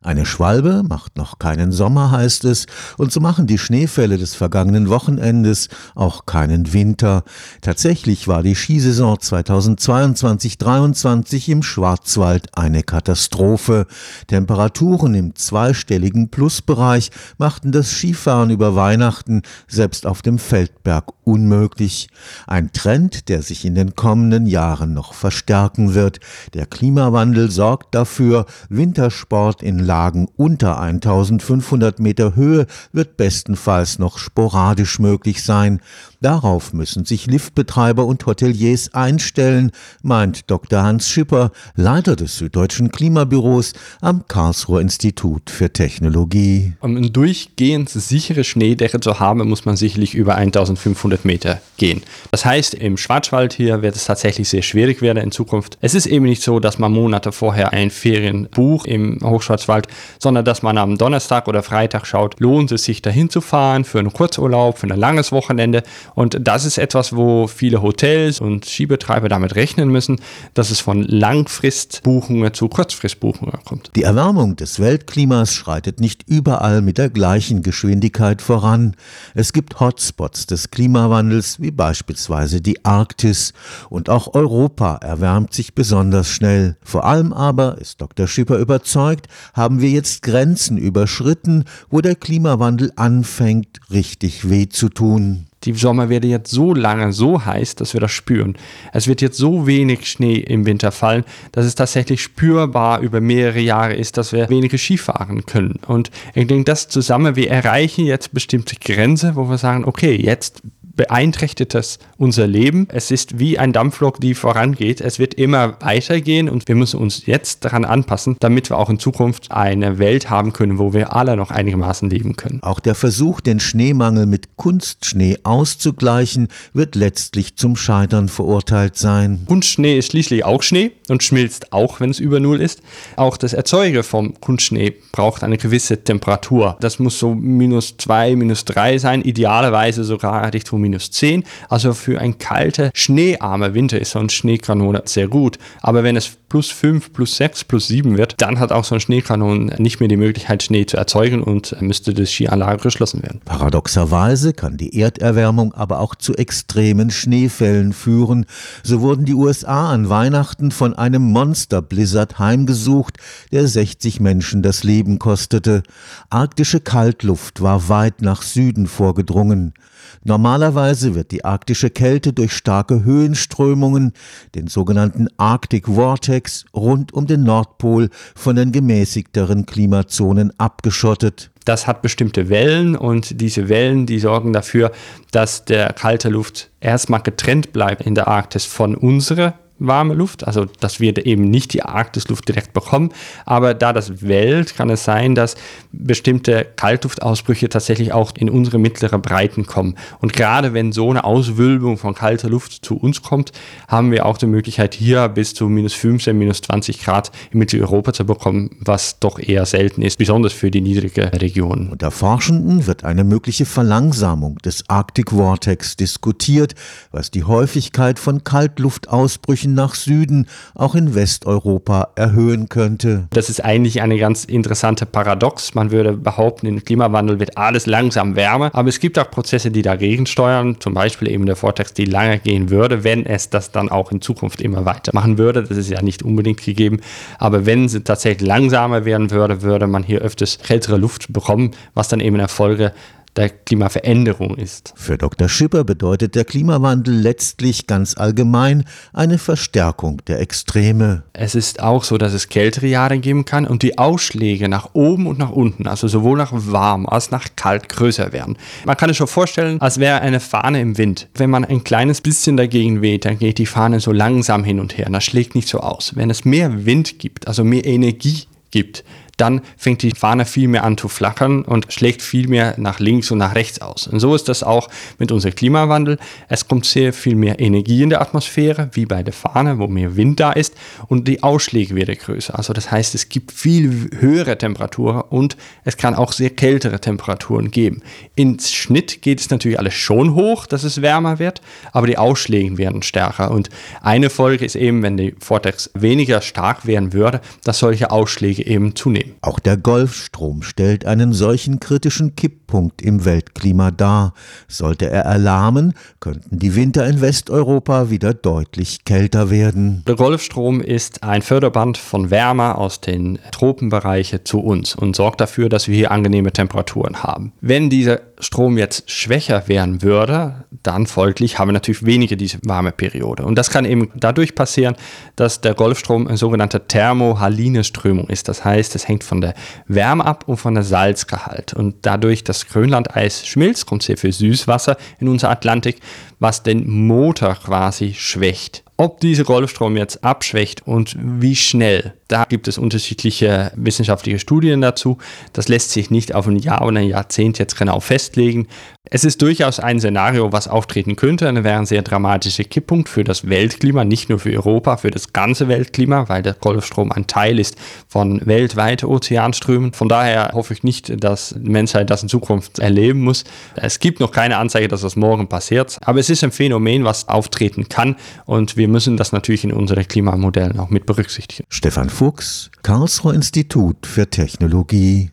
Eine Schwalbe macht noch keinen Sommer, heißt es, und so machen die Schneefälle des vergangenen Wochenendes auch keinen Winter. Tatsächlich war die Skisaison 2022-23 im Schwarzwald eine Katastrophe. Temperaturen im zweistelligen Plusbereich machten das Skifahren über Weihnachten selbst auf dem Feldberg unmöglich. Ein Trend, der sich in den kommenden Jahren noch verstärken wird. Der Klimawandel sorgt dafür, Wintersport in Lagen unter 1500 Meter Höhe wird bestenfalls noch sporadisch möglich sein. Darauf müssen sich Liftbetreiber und Hoteliers einstellen, meint Dr. Hans Schipper, Leiter des Süddeutschen Klimabüros am Karlsruher Institut für Technologie. Um eine durchgehend sichere Schneedecke zu haben, muss man sicherlich über 1500 Meter gehen. Das heißt, im Schwarzwald hier wird es tatsächlich sehr schwierig werden in Zukunft. Es ist eben nicht so, dass man Monate vorher ein Ferienbuch im Hochschwarzwald, sondern dass man am Donnerstag oder Freitag schaut, lohnt es sich dahin zu fahren für einen Kurzurlaub, für ein langes Wochenende und das ist etwas, wo viele Hotels und Skibetreiber damit rechnen müssen, dass es von Langfristbuchungen zu Kurzfristbuchungen kommt. Die Erwärmung des Weltklimas schreitet nicht überall mit der gleichen Geschwindigkeit voran. Es gibt Hotspots des Klimawandels, wie beispielsweise die Arktis. Und auch Europa erwärmt sich besonders schnell. Vor allem aber, ist Dr. Schipper überzeugt, haben wir jetzt Grenzen überschritten, wo der Klimawandel anfängt, richtig weh zu tun. Die Sommer werden jetzt so lange so heiß, dass wir das spüren. Es wird jetzt so wenig Schnee im Winter fallen, dass es tatsächlich spürbar über mehrere Jahre ist, dass wir weniger Skifahren können. Und ich denke, das zusammen, wir erreichen jetzt bestimmte Grenze, wo wir sagen, okay, jetzt beeinträchtigt das unser Leben. Es ist wie ein Dampflok, die vorangeht. Es wird immer weitergehen und wir müssen uns jetzt daran anpassen, damit wir auch in Zukunft eine Welt haben können, wo wir alle noch einigermaßen leben können. Auch der Versuch, den Schneemangel mit Kunstschnee auszugleichen, wird letztlich zum Scheitern verurteilt sein. Kunstschnee ist schließlich auch Schnee und schmilzt auch, wenn es über Null ist. Auch das Erzeuger vom Kunstschnee braucht eine gewisse Temperatur. Das muss so minus zwei, minus drei sein, idealerweise sogar Richtung minus 10. Also für ein kalter, schneearmer Winter ist so ein Schneekanon sehr gut. Aber wenn es plus 5, plus 6, plus 7 wird, dann hat auch so ein Schneekanon nicht mehr die Möglichkeit, Schnee zu erzeugen und müsste das Skianlage geschlossen werden. Paradoxerweise kann die Erderwärmung aber auch zu extremen Schneefällen führen. So wurden die USA an Weihnachten von einem Monster-Blizzard heimgesucht, der 60 Menschen das Leben kostete. Arktische Kaltluft war weit nach Süden vorgedrungen. Normalerweise wird die arktische Kälte durch starke Höhenströmungen, den sogenannten Arctic Vortex, rund um den Nordpol von den gemäßigteren Klimazonen abgeschottet. Das hat bestimmte Wellen und diese Wellen, die sorgen dafür, dass der kalte Luft erstmal getrennt bleibt in der Arktis von unserer warme Luft, also dass wir eben nicht die Arktisluft direkt bekommen, aber da das Welt kann es sein, dass bestimmte Kaltluftausbrüche tatsächlich auch in unsere mittlere Breiten kommen. Und gerade wenn so eine Auswölbung von kalter Luft zu uns kommt, haben wir auch die Möglichkeit, hier bis zu minus 15, minus 20 Grad in Mitteleuropa zu bekommen, was doch eher selten ist, besonders für die niedrige Regionen. Unter Forschenden wird eine mögliche Verlangsamung des Arctic Vortex diskutiert, was die Häufigkeit von Kaltluftausbrüchen Weichen nach Süden auch in Westeuropa erhöhen könnte. Das ist eigentlich eine ganz interessante Paradox. Man würde behaupten, im Klimawandel wird alles langsam wärmer, aber es gibt auch Prozesse, die dagegen steuern, zum Beispiel eben der Vortex, die lange gehen würde, wenn es das dann auch in Zukunft immer weitermachen würde. Das ist ja nicht unbedingt gegeben, aber wenn es tatsächlich langsamer werden würde, würde man hier öfters kältere Luft bekommen, was dann eben in der Folge der Klimaveränderung ist. Für Dr. Schipper bedeutet der Klimawandel letztlich ganz allgemein eine Verstärkung der Extreme. Es ist auch so, dass es kältere Jahre geben kann und die Ausschläge nach oben und nach unten, also sowohl nach warm als nach kalt größer werden. Man kann es schon vorstellen, als wäre eine Fahne im Wind. Wenn man ein kleines bisschen dagegen weht, dann geht die Fahne so langsam hin und her. Das schlägt nicht so aus. Wenn es mehr Wind gibt, also mehr Energie gibt, dann fängt die Fahne viel mehr an zu flackern und schlägt viel mehr nach links und nach rechts aus. Und so ist das auch mit unserem Klimawandel. Es kommt sehr viel mehr Energie in der Atmosphäre, wie bei der Fahne, wo mehr Wind da ist, und die Ausschläge werden größer. Also das heißt, es gibt viel höhere Temperaturen und es kann auch sehr kältere Temperaturen geben. Ins Schnitt geht es natürlich alles schon hoch, dass es wärmer wird, aber die Ausschläge werden stärker. Und eine Folge ist eben, wenn die Vortex weniger stark werden würde, dass solche Ausschläge eben zunehmen. Problem. Auch der Golfstrom stellt einen solchen kritischen Kipppunkt im Weltklima dar. Sollte er erlahmen, könnten die Winter in Westeuropa wieder deutlich kälter werden. Der Golfstrom ist ein Förderband von Wärme aus den Tropenbereichen zu uns und sorgt dafür, dass wir hier angenehme Temperaturen haben. Wenn dieser Strom jetzt schwächer werden würde, dann folglich haben wir natürlich weniger diese warme Periode. Und das kann eben dadurch passieren, dass der Golfstrom eine sogenannte thermohaline Strömung ist. Das heißt, es hängt von der Wärme ab und von der Salzgehalt. Und dadurch, dass Grönlandeis schmilzt, kommt sehr viel Süßwasser in unser Atlantik, was den Motor quasi schwächt. Ob dieser Golfstrom jetzt abschwächt und wie schnell, da gibt es unterschiedliche wissenschaftliche Studien dazu. Das lässt sich nicht auf ein Jahr oder ein Jahrzehnt jetzt genau festlegen. Es ist durchaus ein Szenario, was auftreten könnte. Eine wäre ein sehr dramatischer Kipppunkt für das Weltklima, nicht nur für Europa, für das ganze Weltklima, weil der Golfstrom ein Teil ist von weltweiten Ozeanströmen. Von daher hoffe ich nicht, dass die Menschheit das in Zukunft erleben muss. Es gibt noch keine Anzeige, dass das morgen passiert, aber es ist ein Phänomen, was auftreten kann und wir müssen das natürlich in unseren Klimamodellen auch mit berücksichtigen. Stefan Fuchs, Karlsruher Institut für Technologie.